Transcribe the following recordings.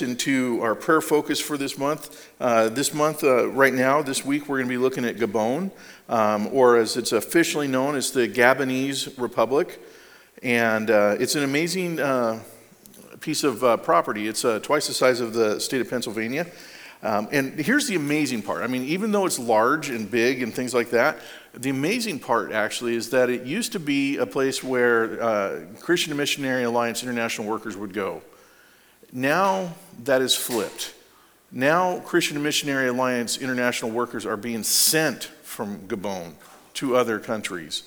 into our prayer focus for this month. Uh, this month, uh, right now, this week, we're going to be looking at Gabon, um, or as it's officially known, it's the Gabonese Republic. And uh, it's an amazing uh, piece of uh, property. It's uh, twice the size of the state of Pennsylvania. Um, and here's the amazing part. I mean, even though it's large and big and things like that, the amazing part actually is that it used to be a place where Christian Missionary Alliance international workers would go. Now that is flipped. Now, Christian Missionary Alliance international workers are being sent from Gabon to other countries.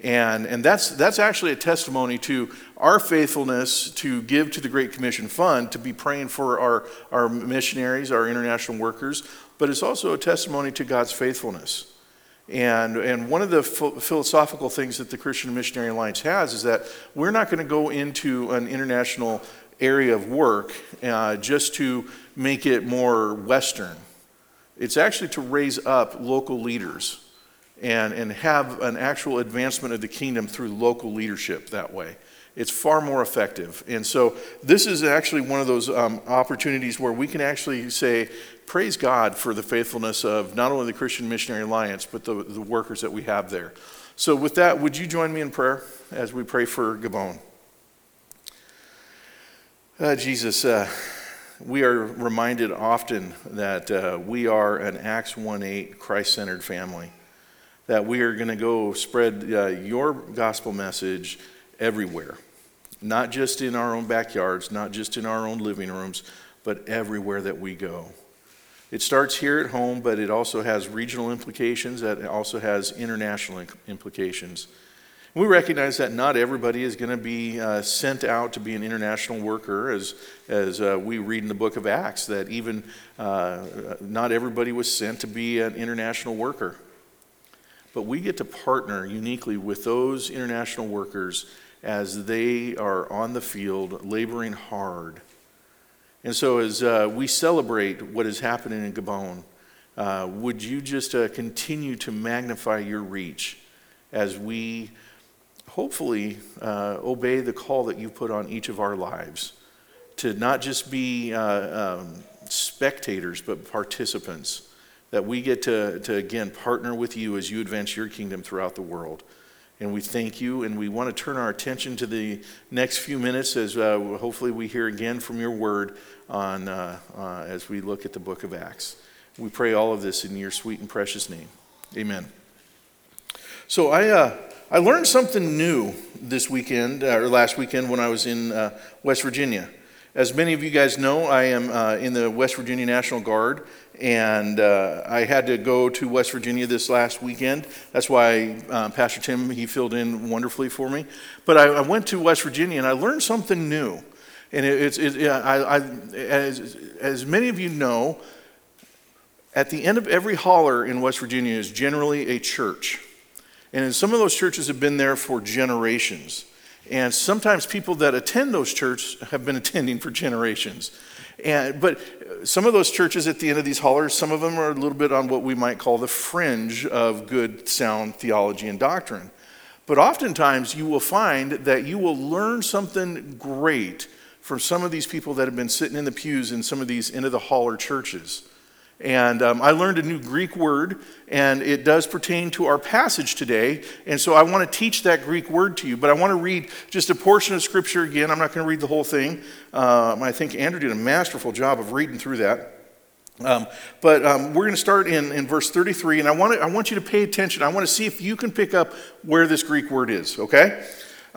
And, and that's, that's actually a testimony to our faithfulness to give to the Great Commission Fund, to be praying for our, our missionaries, our international workers, but it's also a testimony to God's faithfulness. And, and one of the philosophical things that the Christian Missionary Alliance has is that we're not going to go into an international area of work uh, just to make it more Western. It's actually to raise up local leaders and, and have an actual advancement of the kingdom through local leadership that way. It's far more effective. And so, this is actually one of those um, opportunities where we can actually say, Praise God for the faithfulness of not only the Christian Missionary Alliance, but the, the workers that we have there. So, with that, would you join me in prayer as we pray for Gabon? Uh, Jesus, uh, we are reminded often that uh, we are an Acts 1 8 Christ centered family, that we are going to go spread uh, your gospel message everywhere, not just in our own backyards, not just in our own living rooms, but everywhere that we go. It starts here at home, but it also has regional implications, that also has international implications. We recognize that not everybody is going to be uh, sent out to be an international worker, as, as uh, we read in the book of Acts, that even uh, not everybody was sent to be an international worker. But we get to partner uniquely with those international workers as they are on the field laboring hard. And so, as uh, we celebrate what is happening in Gabon, uh, would you just uh, continue to magnify your reach as we hopefully uh, obey the call that you put on each of our lives to not just be uh, um, spectators, but participants. That we get to, to, again, partner with you as you advance your kingdom throughout the world. And we thank you, and we want to turn our attention to the next few minutes as uh, hopefully we hear again from your word on, uh, uh, as we look at the book of Acts. We pray all of this in your sweet and precious name. Amen. So I uh, I learned something new this weekend, uh, or last weekend when I was in uh, West Virginia. As many of you guys know, I am uh, in the West Virginia National Guard, and uh, I had to go to West Virginia this last weekend. That's why uh, Pastor Tim, he filled in wonderfully for me. But I, I, went to West Virginia and I learned something new. And it, it's, it, I, I, as, as many of you know, at the end of every holler in West Virginia is generally a church. And some of those churches have been there for generations. And sometimes people that attend those churches have been attending for generations. And, but some of those churches at the end of these hollers, some of them are a little bit on what we might call the fringe of good, sound theology and doctrine. But oftentimes you will find that you will learn something great from some of these people that have been sitting in the pews in some of these end of the holler churches. And um, I learned a new Greek word, and it does pertain to our passage today. And so I want to teach that Greek word to you, but I want to read just a portion of Scripture again. I'm not going to read the whole thing. Um, I think Andrew did a masterful job of reading through that. Um, but um, we're going to start in, in verse 33, and I want, I want you to pay attention. I want to see if you can pick up where this Greek word is, okay?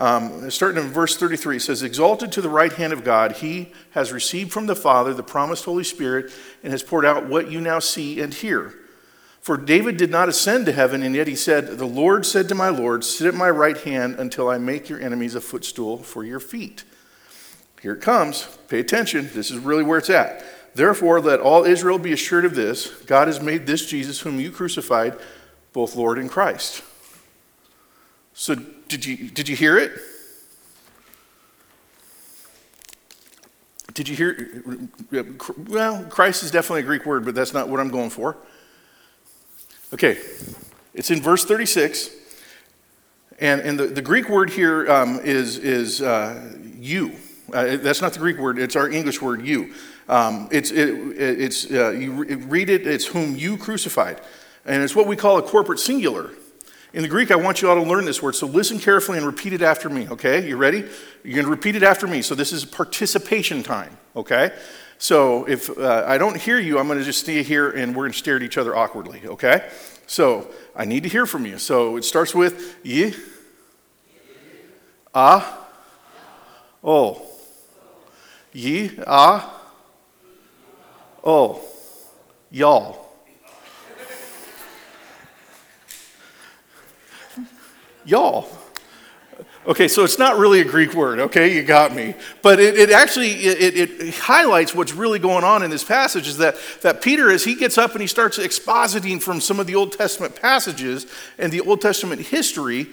Um, starting in verse 33, it says, Exalted to the right hand of God, he has received from the Father the promised Holy Spirit and has poured out what you now see and hear. For David did not ascend to heaven, and yet he said, The Lord said to my Lord, Sit at my right hand until I make your enemies a footstool for your feet. Here it comes. Pay attention. This is really where it's at. Therefore, let all Israel be assured of this God has made this Jesus, whom you crucified, both Lord and Christ. So, did you, did you hear it? Did you hear? Well, Christ is definitely a Greek word, but that's not what I'm going for. Okay, it's in verse 36. And, and the, the Greek word here um, is is uh, you, Uh, that's not the Greek word, it's our English word, you. Um, it's, it, it's, uh, you read it, it's whom you crucified. And it's what we call a corporate singular. In the Greek, I want you all to learn this word. So listen carefully and repeat it after me, okay? You ready? You're going to repeat it after me. So this is participation time, okay? So if uh, I don't hear you, I'm going to just stay here and we're going to stare at each other awkwardly, okay? So I need to hear from you. So it starts with ye, ah, oh, ye, ah, oh, y'all. Y'all. Okay, so it's not really a Greek word, okay? You got me. But it, it actually, it, it, highlights what's really going on in this passage is that, that Peter, as he gets up and he starts expositing from some of the Old Testament passages and the Old Testament history,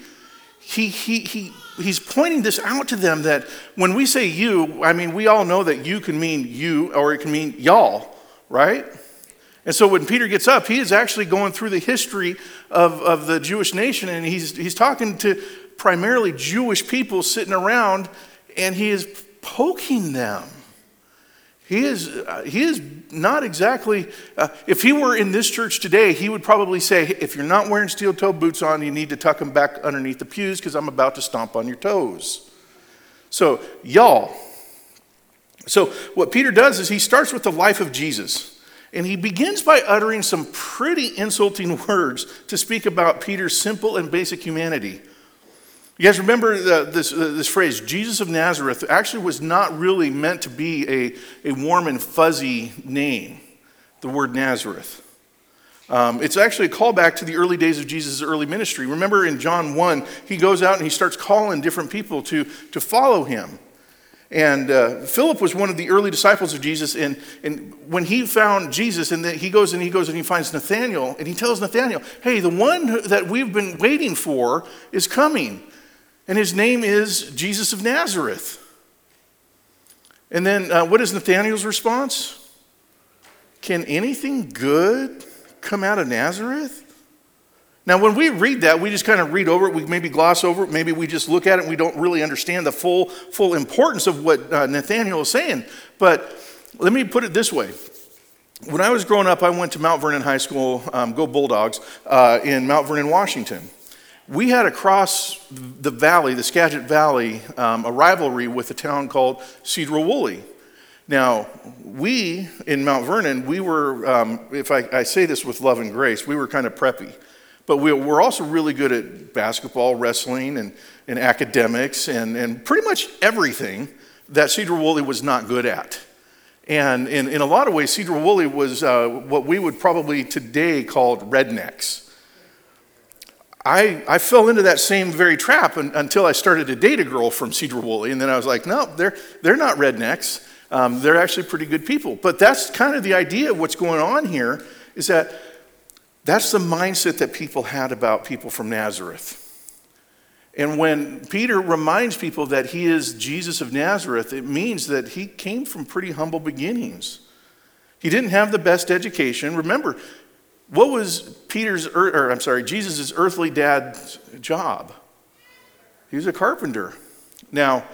he, he, he, he's pointing this out to them that when we say you, I mean, we all know that you can mean you or it can mean y'all, right? And so when Peter gets up, he is actually going through the history of, of the Jewish nation, and he's, he's talking to primarily Jewish people sitting around, and he is poking them. He is, uh, he is not exactly, uh, if he were in this church today, he would probably say, if you're not wearing steel toe boots on, you need to tuck them back underneath the pews because I'm about to stomp on your toes. So, y'all. So, what Peter does is he starts with the life of Jesus. And he begins by uttering some pretty insulting words to speak about Peter's simple and basic humanity. You guys remember the, this, uh, this phrase, Jesus of Nazareth, actually was not really meant to be a, a warm and fuzzy name, the word Nazareth. Um, it's actually a callback to the early days of Jesus' early ministry. Remember in John 1, he goes out and he starts calling different people to, to follow him. And uh, Philip was one of the early disciples of Jesus. And, and when he found Jesus, and he goes and he goes and he finds Nathanael, and he tells Nathanael, hey, the one that we've been waiting for is coming. And his name is Jesus of Nazareth. And then uh, what is Nathanael's response? Can anything good come out of Nazareth? Now, when we read that, we just kind of read over it. We maybe gloss over it. Maybe we just look at it and we don't really understand the full, full importance of what uh, Nathanael is saying. But let me put it this way. When I was growing up, I went to Mount Vernon High School, um, go Bulldogs, uh, in Mount Vernon, Washington. We had across the valley, the Skagit Valley, um, a rivalry with a town called Sedro-Woolley. Now, we in Mount Vernon, we were, um, if I, I, say this with love and grace, we were kind of preppy. But we're also really good at basketball, wrestling, and, and academics, and, and pretty much everything that Sedro-Woolley was not good at. And in, in a lot of ways, Sedro-Woolley was uh, what we would probably today call rednecks. I, I fell into that same very trap until I started to date a girl from Sedro-Woolley, and then I was like, no, they're, they're not rednecks. Um, they're actually pretty good people. But that's kind of the idea of what's going on here is that that's the mindset that people had about people from Nazareth. And when Peter reminds people that he is Jesus of Nazareth, it means that he came from pretty humble beginnings. He didn't have the best education. Remember, what was Peter's, or I'm sorry, Jesus' earthly dad's job? He was a carpenter. Now,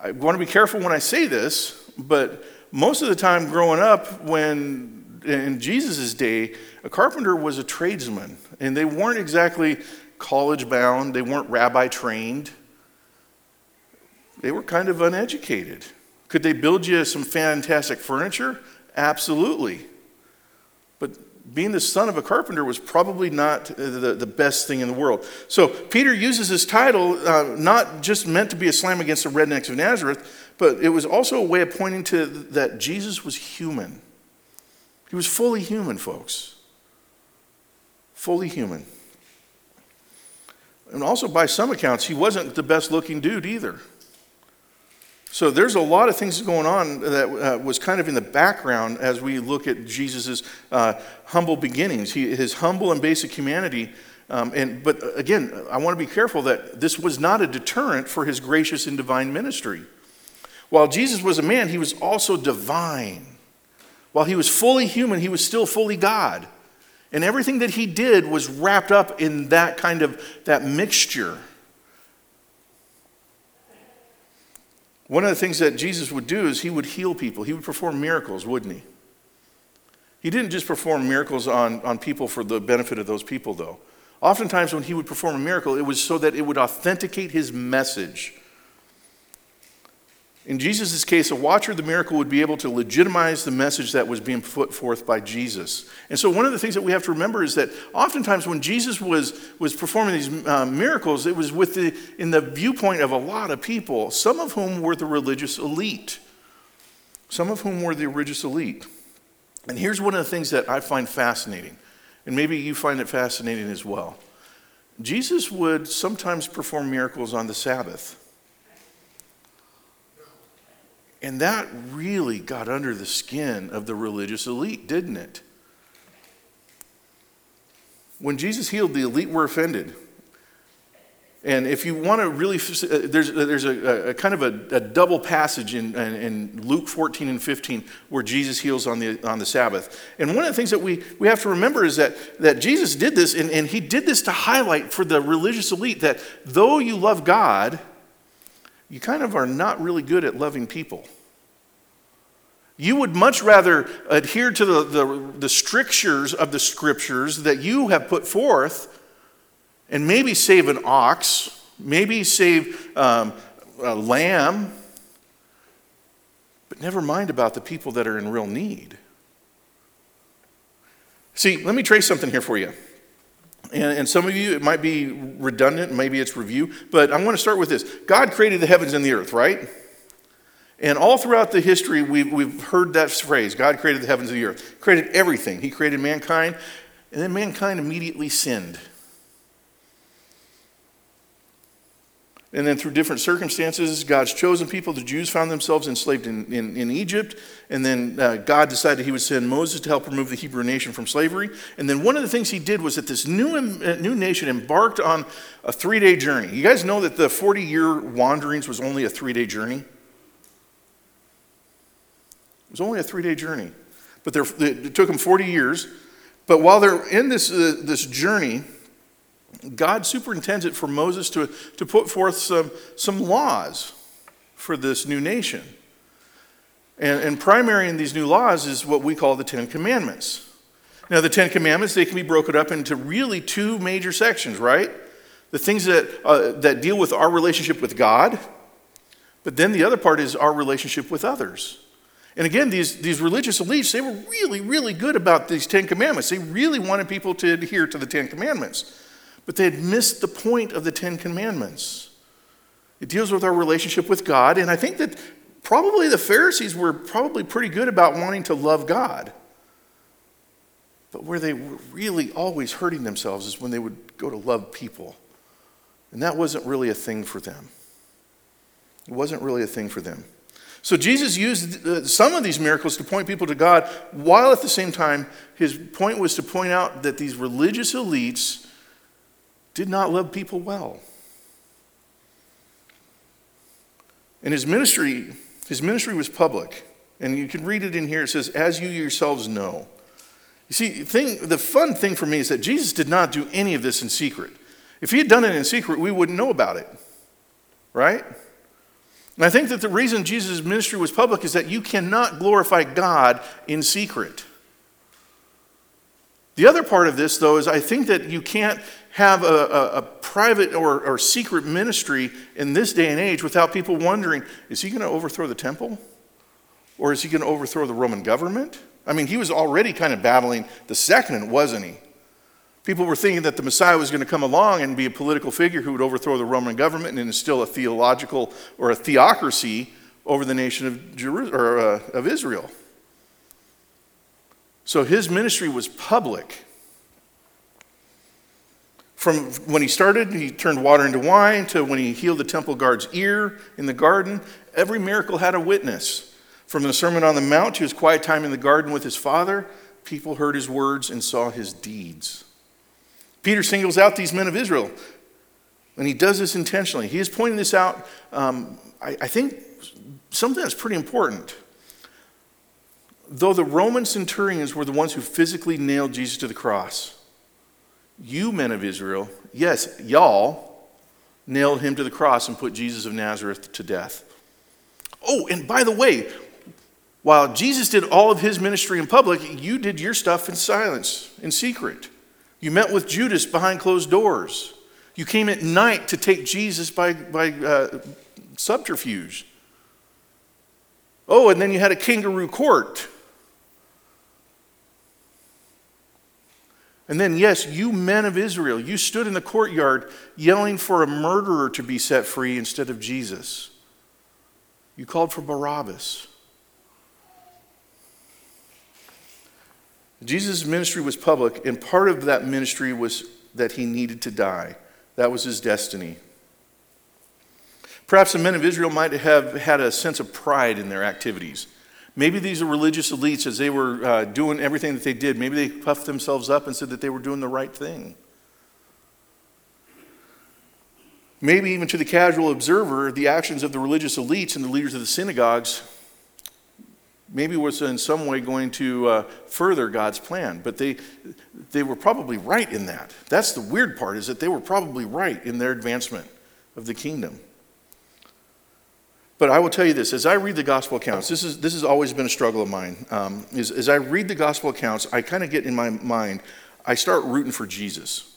I want to be careful when I say this, but most of the time growing up, when in Jesus' day, a carpenter was a tradesman, and they weren't exactly college bound, they weren't rabbi trained. They were kind of uneducated. Could they build you some fantastic furniture? Absolutely. But being the son of a carpenter was probably not the, the best thing in the world. So Peter uses his title uh, not just meant to be a slam against the rednecks of Nazareth, but it was also a way of pointing to that Jesus was human. He was fully human, folks. Fully human. And also, by some accounts, he wasn't the best looking dude either. So there's a lot of things going on that uh, was kind of in the background as we look at Jesus' uh, humble beginnings, he, his humble and basic humanity. Um, and, but again, I want to be careful that this was not a deterrent for his gracious and divine ministry. While Jesus was a man, he was also divine. While he was fully human, he was still fully God. And everything that he did was wrapped up in that kind of that mixture. One of the things that Jesus would do is he would heal people, he would perform miracles, wouldn't he? He didn't just perform miracles on, on people for the benefit of those people, though. Oftentimes, when he would perform a miracle, it was so that it would authenticate his message. In Jesus' case, a watcher of the miracle would be able to legitimize the message that was being put forth by Jesus. And so, one of the things that we have to remember is that oftentimes when Jesus was, was performing these uh, miracles, it was with the, in the viewpoint of a lot of people, some of whom were the religious elite. Some of whom were the religious elite. And here's one of the things that I find fascinating, and maybe you find it fascinating as well. Jesus would sometimes perform miracles on the Sabbath. And that really got under the skin of the religious elite, didn't it? When Jesus healed, the elite were offended. And if you want to really, uh, there's, uh, there's a, a kind of a, a double passage in, in, Luke 14 and 15 where Jesus heals on the, on the Sabbath. And one of the things that we, we have to remember is that, that Jesus did this, and, and he did this to highlight for the religious elite that though you love God, you kind of are not really good at loving people. You would much rather adhere to the, the, the strictures of the scriptures that you have put forth and maybe save an ox, maybe save um, a lamb, but never mind about the people that are in real need. See, let me trace something here for you. And, and, some of you, it might be redundant, maybe it's review, but I want to start with this. God created the heavens and the earth, right? And all throughout the history, we've, we've heard that phrase God created the heavens and the earth, created everything. He created mankind, and then mankind immediately sinned. And then through different circumstances, God's chosen people, the Jews, found themselves enslaved in, in, in Egypt. And then uh, God decided he would send Moses to help remove the Hebrew nation from slavery. And then one of the things he did was that this new, uh, new nation embarked on a three day journey. You guys know that the 40 year wanderings was only a three day journey? It was only a three day journey. But it took them 40 years. But while they're in this, uh, this journey, God superintends it for Moses to, to put forth some, some laws for this new nation. And, and primary in these new laws is what we call the Ten Commandments. Now, the Ten Commandments, they can be broken up into really two major sections, right? The things that, uh, that deal with our relationship with God, but then the other part is our relationship with others. And again, these, these religious elites, they were really, really good about these Ten Commandments. They really wanted people to adhere to the Ten Commandments. But they had missed the point of the Ten Commandments. It deals with our relationship with God, and I think that probably the Pharisees were probably pretty good about wanting to love God. But where they were really always hurting themselves is when they would go to love people. And that wasn't really a thing for them. It wasn't really a thing for them. So Jesus used uh, some of these miracles to point people to God, while at the same time, his point was to point out that these religious elites did not love people well. And his ministry, his ministry was public. And you can read it in here. It says, as you yourselves know. You see, thing, the fun thing for me is that Jesus did not do any of this in secret. If he had done it in secret, we wouldn't know about it. Right? And I think that the reason Jesus' ministry was public is that you cannot glorify God in secret. The other part of this, though, is I think that you can't have a, a, a private or, or secret ministry in this day and age without people wondering is he going to overthrow the temple? Or is he going to overthrow the Roman government? I mean, he was already kind of battling the second, wasn't he? People were thinking that the Messiah was going to come along and be a political figure who would overthrow the Roman government and instill a theological or a theocracy over the nation of, Jeru- or, uh, of Israel. So his ministry was public. From when he started, he turned water into wine, to when he healed the temple guard's ear in the garden, every miracle had a witness. From the Sermon on the Mount to his quiet time in the garden with his father, people heard his words and saw his deeds. Peter singles out these men of Israel, and he does this intentionally. He is pointing this out, um, I, I think, something that's pretty important. Though the Roman centurions were the ones who physically nailed Jesus to the cross, you men of Israel, yes, y'all, nailed him to the cross and put Jesus of Nazareth to death. Oh, and by the way, while Jesus did all of his ministry in public, you did your stuff in silence, in secret. You met with Judas behind closed doors. You came at night to take Jesus by, by uh, subterfuge. Oh, and then you had a kangaroo court. And then, yes, you men of Israel, you stood in the courtyard yelling for a murderer to be set free instead of Jesus. You called for Barabbas. Jesus' ministry was public, and part of that ministry was that he needed to die. That was his destiny. Perhaps the men of Israel might have had a sense of pride in their activities. Maybe these are religious elites, as they were uh, doing everything that they did, maybe they puffed themselves up and said that they were doing the right thing. Maybe even to the casual observer, the actions of the religious elites and the leaders of the synagogues maybe was in some way going to uh, further God's plan. But they, they were probably right in that. That's the weird part, is that they were probably right in their advancement of the kingdom. But I will tell you this as I read the gospel accounts, this, is, this has always been a struggle of mine. Um, is, as I read the gospel accounts, I kind of get in my mind, I start rooting for Jesus.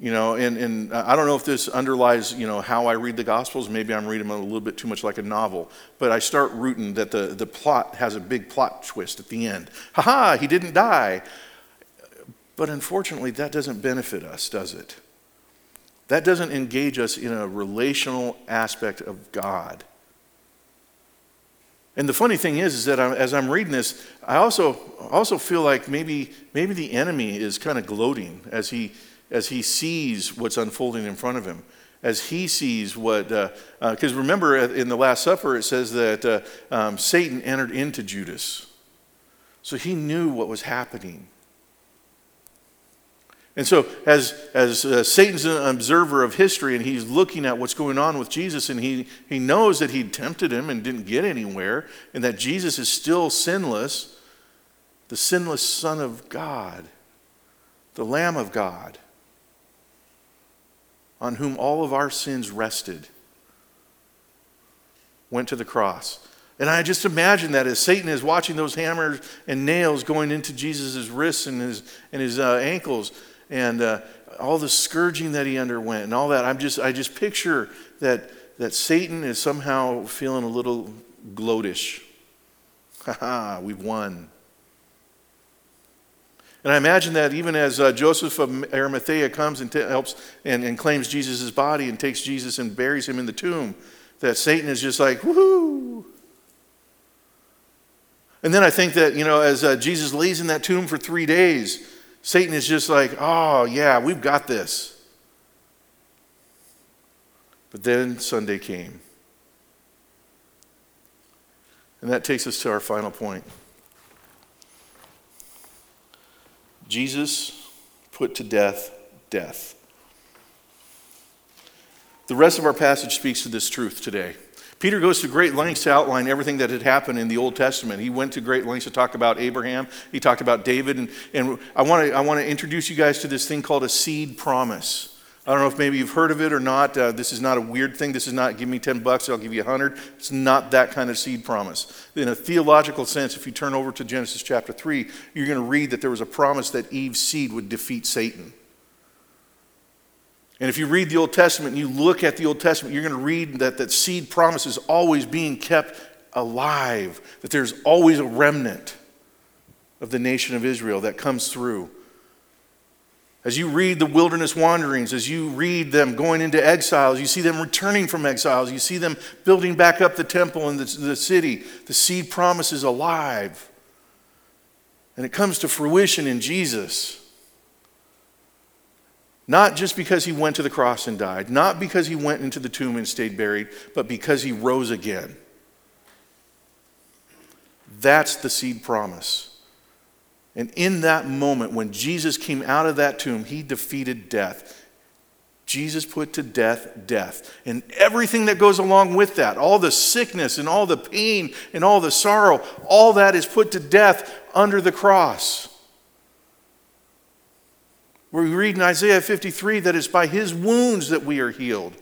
You know, and, and I don't know if this underlies, you know, how I read the Gospels. Maybe I'm reading them a little bit too much like a novel. But I start rooting that the, the plot has a big plot twist at the end. Ha ha, he didn't die. But unfortunately, that doesn't benefit us, does it? That doesn't engage us in a relational aspect of God. And the funny thing is, is that I'm, as I'm reading this, I also, also feel like maybe, maybe the enemy is kind of gloating as he, as he sees what's unfolding in front of him, as he sees what, because uh, uh, remember in the Last Supper it says that uh, um, Satan entered into Judas. So he knew what was happening. And so, as, as uh, Satan's an observer of history and he's looking at what's going on with Jesus, and he, he knows that he tempted him and didn't get anywhere, and that Jesus is still sinless, the sinless Son of God, the Lamb of God, on whom all of our sins rested, went to the cross. And I just imagine that as Satan is watching those hammers and nails going into Jesus' wrists and his, and his uh, ankles, and uh, all the scourging that he underwent and all that. I'm just, I just picture that, that Satan is somehow feeling a little gloatish. Ha ha, we've won. And I imagine that even as uh, Joseph of Arimathea comes and t- helps and, and claims Jesus' body and takes Jesus and buries him in the tomb, that Satan is just like, woohoo. And then I think that, you know, as uh, Jesus lays in that tomb for three days, Satan is just like, oh, yeah, we've got this. But then Sunday came. And that takes us to our final point. Jesus put to death death. The rest of our passage speaks to this truth today. Peter goes to great lengths to outline everything that had happened in the Old Testament. He went to great lengths to talk about Abraham, he talked about David, and, and I, want to, I want to introduce you guys to this thing called a seed promise. I don't know if maybe you've heard of it or not. Uh, this is not a weird thing. This is not give me 10 bucks, I'll give you 100. It's not that kind of seed promise. In a theological sense, if you turn over to Genesis chapter 3, you're going to read that there was a promise that Eve's seed would defeat Satan. And if you read the Old Testament and you look at the Old Testament, you're going to read that that seed promise is always being kept alive, that there's always a remnant of the nation of Israel that comes through. As you read the wilderness wanderings, as you read them going into exiles, you see them returning from exiles, you see them building back up the temple and the, the city. The seed promise is alive. And it comes to fruition in Jesus. Not just because he went to the cross and died, not because he went into the tomb and stayed buried, but because he rose again. That's the seed promise. And in that moment, when Jesus came out of that tomb, he defeated death. Jesus put to death death. And everything that goes along with that, all the sickness and all the pain and all the sorrow, all that is put to death under the cross. We read in Isaiah 53 that it's by his wounds that we are healed.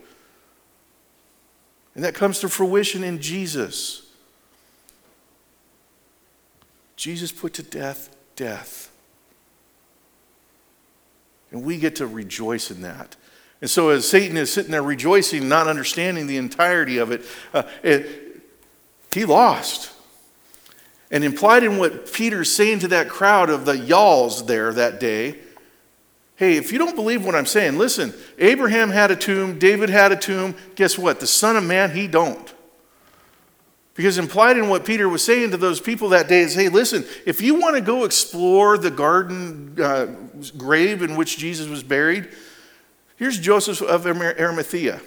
And that comes to fruition in Jesus. Jesus put to death death. And we get to rejoice in that. And so, as Satan is sitting there rejoicing, not understanding the entirety of it, uh, it he lost. And implied in what Peter's saying to that crowd of the y'alls there that day hey, if you don't believe what I'm saying, listen, Abraham had a tomb, David had a tomb. Guess what? The Son of Man, he don't. Because implied in what Peter was saying to those people that day is hey, listen, if you want to go explore the garden uh, grave in which Jesus was buried, here's Joseph of Arimathea,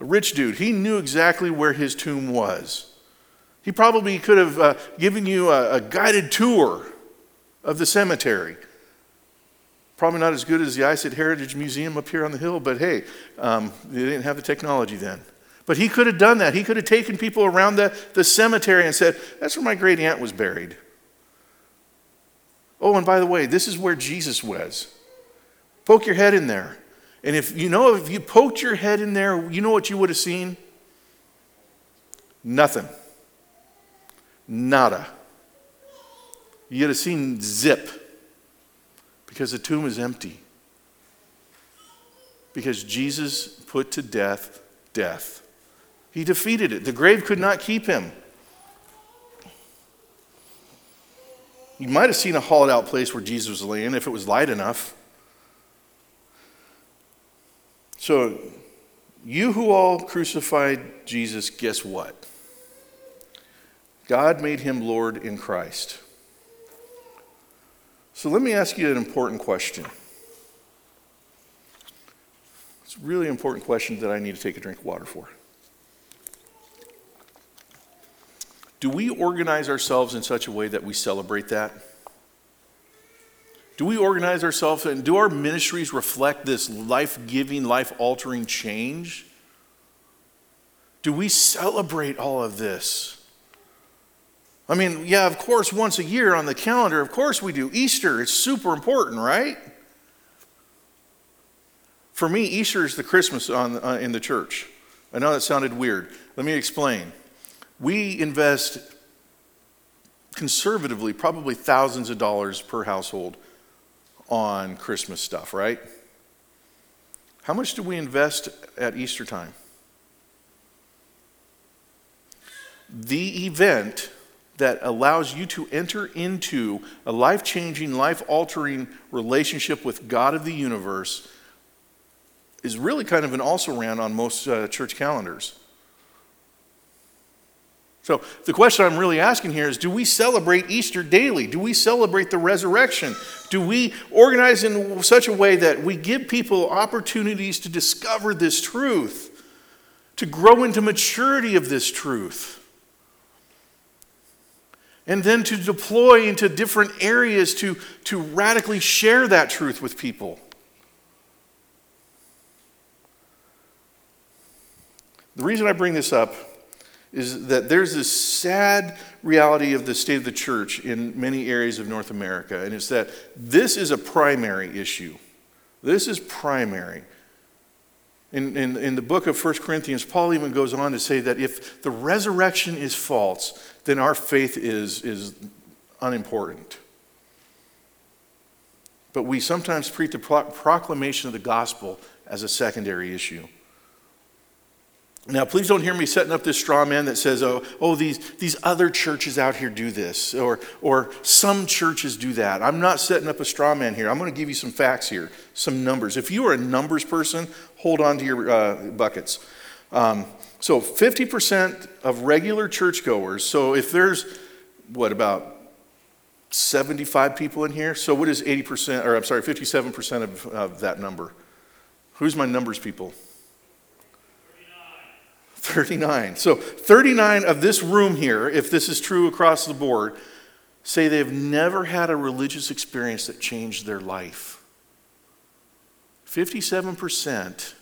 a rich dude. He knew exactly where his tomb was. He probably could have uh, given you a, a guided tour of the cemetery. Probably not as good as the ISIT Heritage Museum up here on the hill, but hey, um, they didn't have the technology then. But he could have done that. He could have taken people around the, the cemetery and said, That's where my great aunt was buried. Oh, and by the way, this is where Jesus was. Poke your head in there. And if you know, if you poked your head in there, you know what you would have seen? Nothing. Nada. You'd have seen zip because the tomb is empty. Because Jesus put to death death. He defeated it. The grave could not keep him. You might have seen a hollowed out place where Jesus was laying if it was light enough. So, you who all crucified Jesus, guess what? God made him Lord in Christ. So, let me ask you an important question. It's a really important question that I need to take a drink of water for. Do we organize ourselves in such a way that we celebrate that? Do we organize ourselves and do our ministries reflect this life giving, life altering change? Do we celebrate all of this? I mean, yeah, of course, once a year on the calendar, of course we do. Easter, it's super important, right? For me, Easter is the Christmas on, uh, in the church. I know that sounded weird. Let me explain. We invest conservatively probably thousands of dollars per household on Christmas stuff, right? How much do we invest at Easter time? The event that allows you to enter into a life changing, life altering relationship with God of the universe is really kind of an also ran on most uh, church calendars. So, the question I'm really asking here is do we celebrate Easter daily? Do we celebrate the resurrection? Do we organize in such a way that we give people opportunities to discover this truth, to grow into maturity of this truth? And then to deploy into different areas to, to radically share that truth with people. The reason I bring this up is that there's this sad reality of the state of the church in many areas of North America, and it's that this is a primary issue. This is primary. In, in, in the book of 1 Corinthians, Paul even goes on to say that if the resurrection is false, then our faith is, is unimportant. But we sometimes treat the proclamation of the gospel as a secondary issue. Now, please don't hear me setting up this straw man that says, oh, oh these, these other churches out here do this, or, or some churches do that. I'm not setting up a straw man here. I'm going to give you some facts here, some numbers. If you are a numbers person, hold on to your uh, buckets. Um, so, 50% of regular churchgoers, so if there's, what, about 75 people in here? So, what is 80%, or I'm sorry, 57% of, of that number? Who's my numbers people? 39. So 39 of this room here, if this is true across the board, say they've never had a religious experience that changed their life. 57%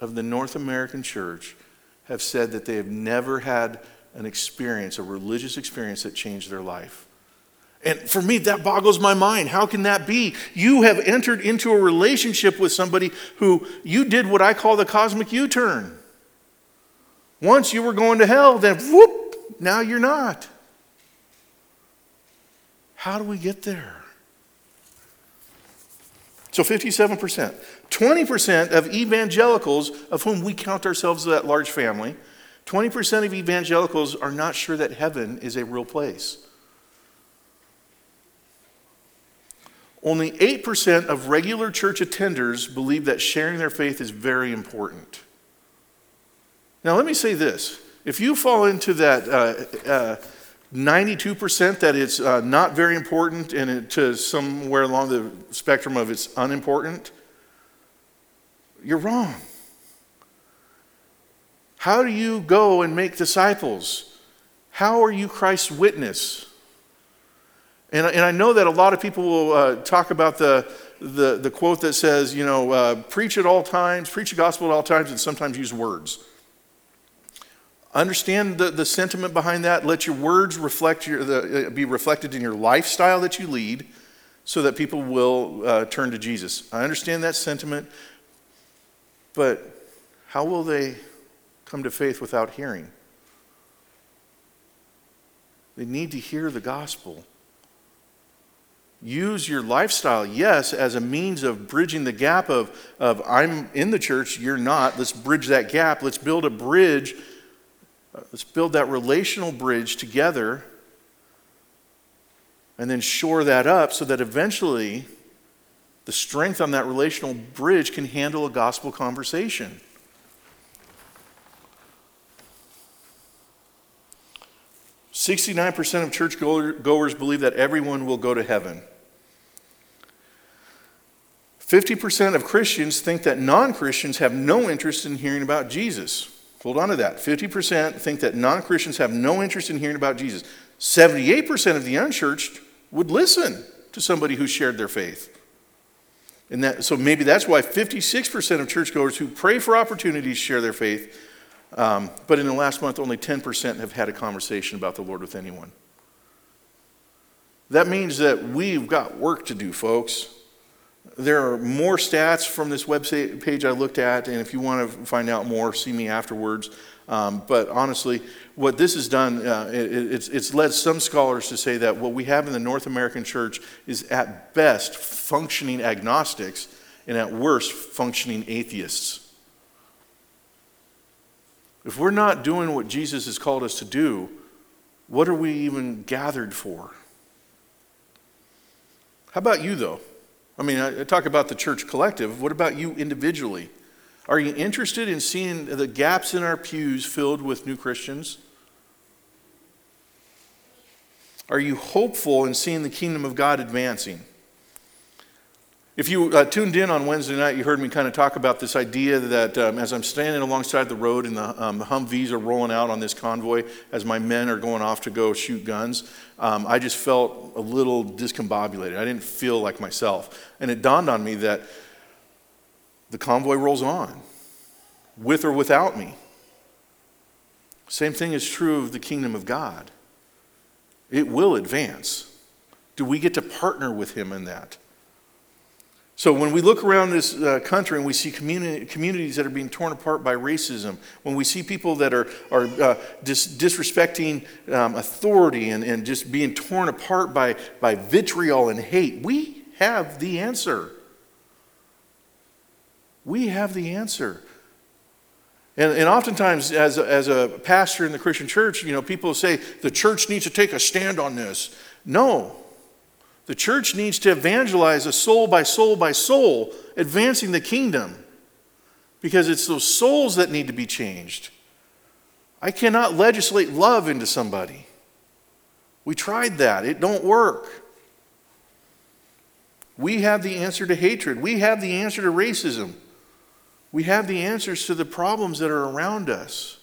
of the North American church have said that they have never had an experience, a religious experience that changed their life. And for me, that boggles my mind. How can that be? You have entered into a relationship with somebody who you did what I call the cosmic U turn. Once you were going to hell, then whoop, now you're not. How do we get there? So 57%. 20% of evangelicals, of whom we count ourselves as that large family, 20% of evangelicals are not sure that heaven is a real place. Only 8% of regular church attenders believe that sharing their faith is very important. Now, let me say this. If you fall into that uh, uh, 92% that it's uh, not very important and it, to somewhere along the spectrum of it's unimportant, you're wrong. How do you go and make disciples? How are you Christ's witness? And, and I know that a lot of people will uh, talk about the, the, the, quote that says, you know, uh, preach at all times, preach the gospel at all times, and sometimes use words. Understand the, the sentiment behind that. Let your words reflect your, the, uh, be reflected in your lifestyle that you lead so that people will uh, turn to Jesus. I understand that sentiment, but how will they come to faith without hearing? They need to hear the gospel. Use your lifestyle, yes, as a means of bridging the gap of, of I'm in the church, you're not. Let's bridge that gap. Let's build a bridge Let's build that relational bridge together and then shore that up so that eventually the strength on that relational bridge can handle a gospel conversation. Sixty-nine percent of church goers believe that everyone will go to heaven. 50% of Christians think that non Christians have no interest in hearing about Jesus. Hold on to that. 50% think that non Christians have no interest in hearing about Jesus. 78% of the unchurched would listen to somebody who shared their faith. And that, so maybe that's why 56% of churchgoers who pray for opportunities share their faith, um, but in the last month, only 10% have had a conversation about the Lord with anyone. That means that we've got work to do, folks. There are more stats from this website page I looked at, and if you want to find out more, see me afterwards. Um, but honestly, what this has done, uh, it, it's, it's led some scholars to say that what we have in the North American church is at best functioning agnostics and at worst functioning atheists. If we're not doing what Jesus has called us to do, what are we even gathered for? How about you, though? I mean, I talk about the church collective. What about you individually? Are you interested in seeing the gaps in our pews filled with new Christians? Are you hopeful in seeing the kingdom of God advancing? If you uh, tuned in on Wednesday night, you heard me kind of talk about this idea that um, as I'm standing alongside the road and the, um, Humvees are rolling out on this convoy, as my men are going off to go shoot guns, um, I just felt a little discombobulated. I didn't feel like myself. And it dawned on me that the convoy rolls on, with or without me. Same thing is true of the kingdom of God. It will advance. Do we get to partner with Him in that? So when we look around this uh, country and we see communi- communities that are being torn apart by racism, when we see people that are, are uh, dis- disrespecting um, authority and, and just being torn apart by, by vitriol and hate, we have the answer. We have the answer. And, and oftentimes, as a, as a pastor in the Christian church, you know, people say the church needs to take a stand on this. No, the church needs to evangelize a soul by soul by soul, advancing the kingdom. Because it's those souls that need to be changed. I cannot legislate love into somebody. We tried that. It don't work. We have the answer to hatred. We have the answer to racism. We have the answers to the problems that are around us.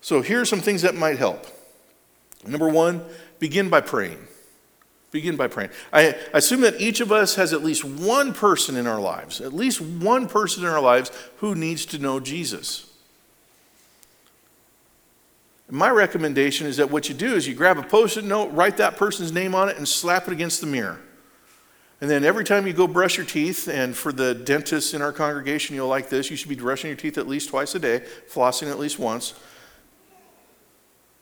So here are some things that might help. Number one, begin by praying. Begin by praying. I assume that each of us has at least one person in our lives, at least one person in our lives who needs to know Jesus. My recommendation is that what you do is you grab a post it note, write that person's name on it, and slap it against the mirror. And then every time you go brush your teeth, and for the dentists in our congregation, you'll like this, you should be brushing your teeth at least twice a day, flossing at least once.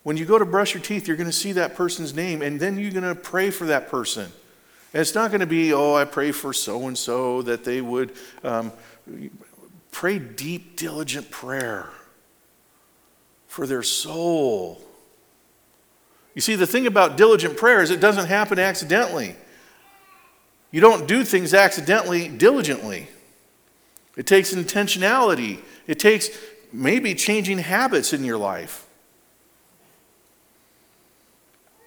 When you go to brush your teeth, you're going to see that person's name, and then you're going to pray for that person. And it's not going to be, oh, I pray for so and so that they would um, pray deep, diligent prayer for their soul. You see, the thing about diligent prayer is it doesn't happen accidentally. You don't do things accidentally, diligently. It takes intentionality, it takes maybe changing habits in your life.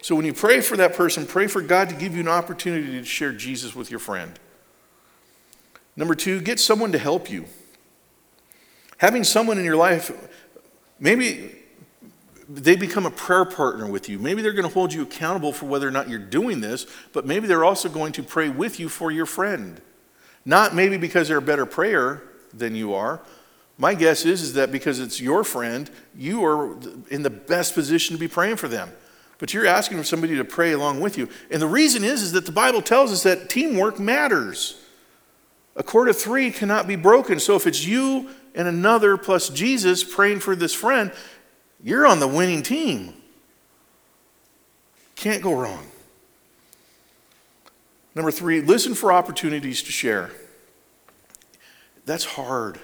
So when you pray for that person, pray for God to give you an opportunity to share Jesus with your friend. Number two, get someone to help you. Having someone in your life, maybe they become a prayer partner with you. Maybe they're going to hold you accountable for whether or not you're doing this, but maybe they're also going to pray with you for your friend. Not maybe because they're a better prayer than you are. My guess is, is that because it's your friend, you are in the best position to be praying for them but you're asking for somebody to pray along with you. And the reason is, is that the Bible tells us that teamwork matters. A cord of three cannot be broken. So if it's you and another plus Jesus praying for this friend, you're on the winning team. Can't go wrong. Number three, listen for opportunities to share. That's hard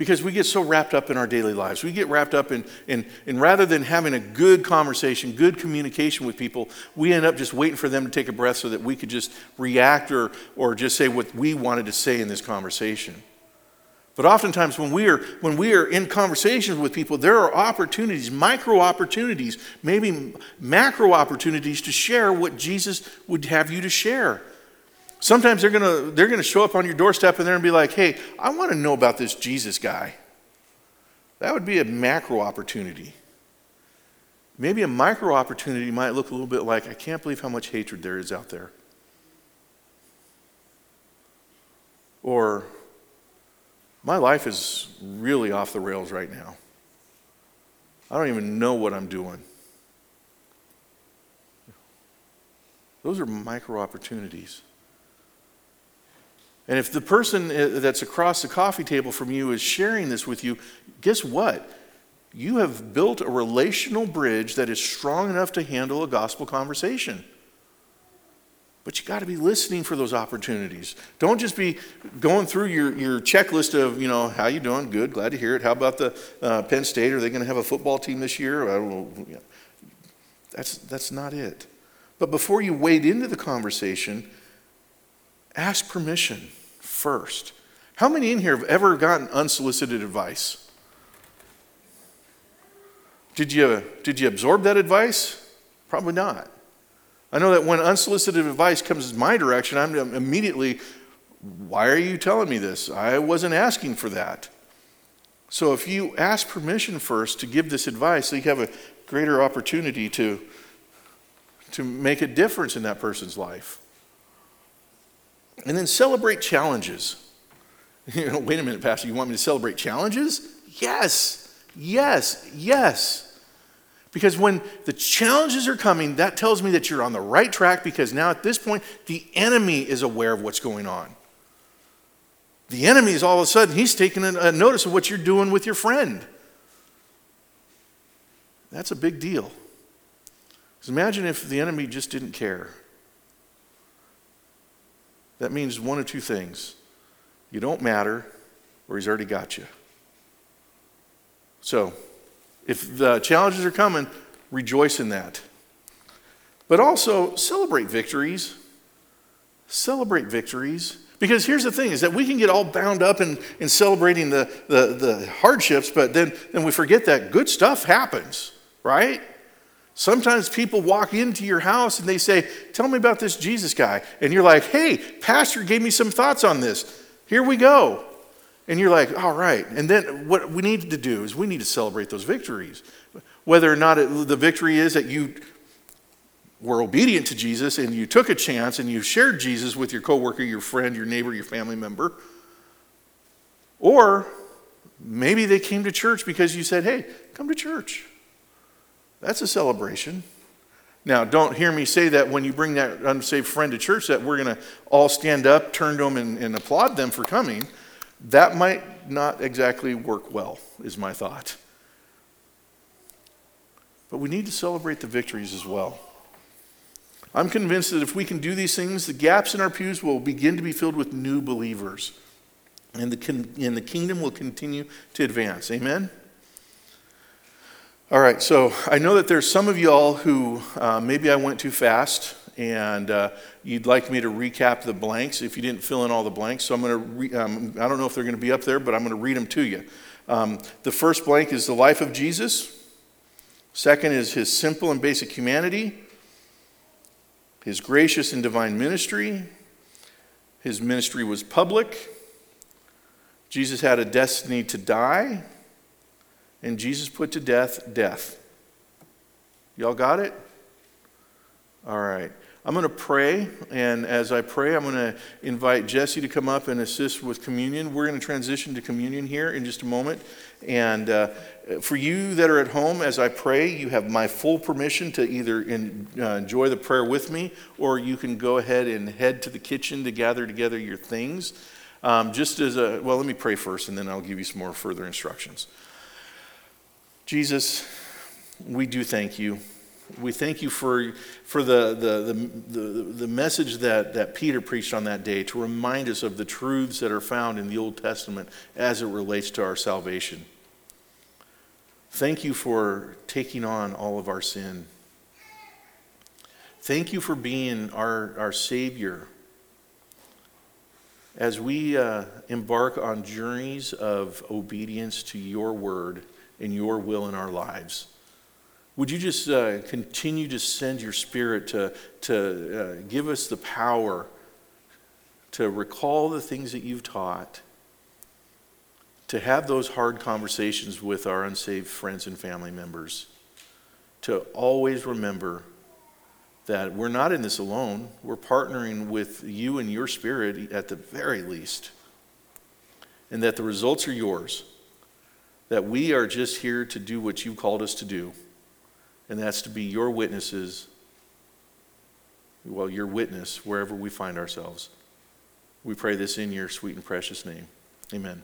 because we get so wrapped up in our daily lives. We get wrapped up in, in, in rather than having a good conversation, good communication with people, we end up just waiting for them to take a breath so that we could just react or, or just say what we wanted to say in this conversation. But oftentimes, when we, are, when we are in conversations with people, there are opportunities, micro opportunities, maybe macro opportunities to share what Jesus would have you to share. Sometimes they're gonna they're gonna show up on your doorstep and they're to be like, hey, I want to know about this Jesus guy. That would be a macro opportunity. Maybe a micro opportunity might look a little bit like, I can't believe how much hatred there is out there. Or, my life is really off the rails right now. I don't even know what I'm doing. Those are micro opportunities. And if the person uh, that's across the coffee table from you is sharing this with you, guess what? You have built a relational bridge that is strong enough to handle a gospel conversation. But you got to be listening for those opportunities. Don't just be going through your, your checklist of, you know, how you doing? Good, glad to hear it. How about the uh, Penn State? Are they going to have a football team this year? I don't know. That's, that's not it. But before you wade into the conversation, ask permission first. How many in here have ever gotten unsolicited advice? Did you, did you absorb that advice? Probably not. I know that when unsolicited advice comes in my direction, I'm immediately, why are you telling me this? I wasn't asking for that. So if you ask permission first to give this advice, so you have a greater opportunity to, to make a difference in that person's life. And then celebrate challenges. You know, wait a minute, Pastor, you want me to celebrate challenges? Yes, yes, yes. Because when the challenges are coming, that tells me that you're on the right track because now at this point, the enemy is aware of what's going on. The enemy is all of a sudden, he's taking a notice of what you're doing with your friend. That's a big deal. Because imagine if the enemy just didn't care that means one of two things you don't matter, or he's already got you. So, if the challenges are coming, rejoice in that. But also celebrate victories. Celebrate victories. Because here's the thing is that we can get all bound up in, in celebrating the, the, the hardships, but then, then we forget that good stuff happens, right? Sometimes people walk into your house and they say, Tell me about this Jesus guy. And you're like, Hey, Pastor gave me some thoughts on this. Here we go. And you're like, All right. And then what we need to do is we need to celebrate those victories. Whether or not it, the victory is that you were obedient to Jesus and you took a chance and you shared Jesus with your coworker, your friend, your neighbor, your family member. Or maybe they came to church because you said, Hey, come to church. That's a celebration. Now, don't hear me say that when you bring that unsaved friend to church that we're going to all stand up, turn to them, and, and applaud them for coming. That might not exactly work well, is my thought. But we need to celebrate the victories as well. I'm convinced that if we can do these things, the gaps in our pews will begin to be filled with new believers. And the, and the kingdom will continue to advance. Amen? All right, so I know that there's some of y'all who uh, maybe I went too fast and uh, you'd like me to recap the blanks if you didn't fill in all the blanks. So I'm going to, re- um, I don't know if they're going to be up there, but I'm going to read them to you. Um, the first blank is the life of Jesus. Second is his simple and basic humanity, his gracious and divine ministry. His ministry was public. Jesus had a destiny to die. And Jesus put to death death. Y'all got it? All right. I'm going to pray, and as I pray, I'm going to invite Jesse to come up and assist with communion. We're going to transition to communion here in just a moment. And uh, for you that are at home, as I pray, you have my full permission to either in, uh, enjoy the prayer with me, or you can go ahead and head to the kitchen to gather together your things. Um, just as a, well, let me pray first, and then I'll give you some more further instructions. Jesus, we do thank you. We thank you for, for the, the, the, the, message that, that Peter preached on that day to remind us of the truths that are found in the Old Testament as it relates to our salvation. Thank you for taking on all of our sin. Thank you for being our, our Savior. As we uh, embark on journeys of obedience to your word, in your will in our lives. Would you just uh, continue to send your spirit to, to uh, give us the power to recall the things that you've taught, to have those hard conversations with our unsaved friends and family members, to always remember that we're not in this alone. We're partnering with you and your spirit at the very least, and that the results are yours that we are just here to do what you called us to do, and that's to be your witnesses, well, your witness wherever we find ourselves. We pray this in your sweet and precious name. Amen.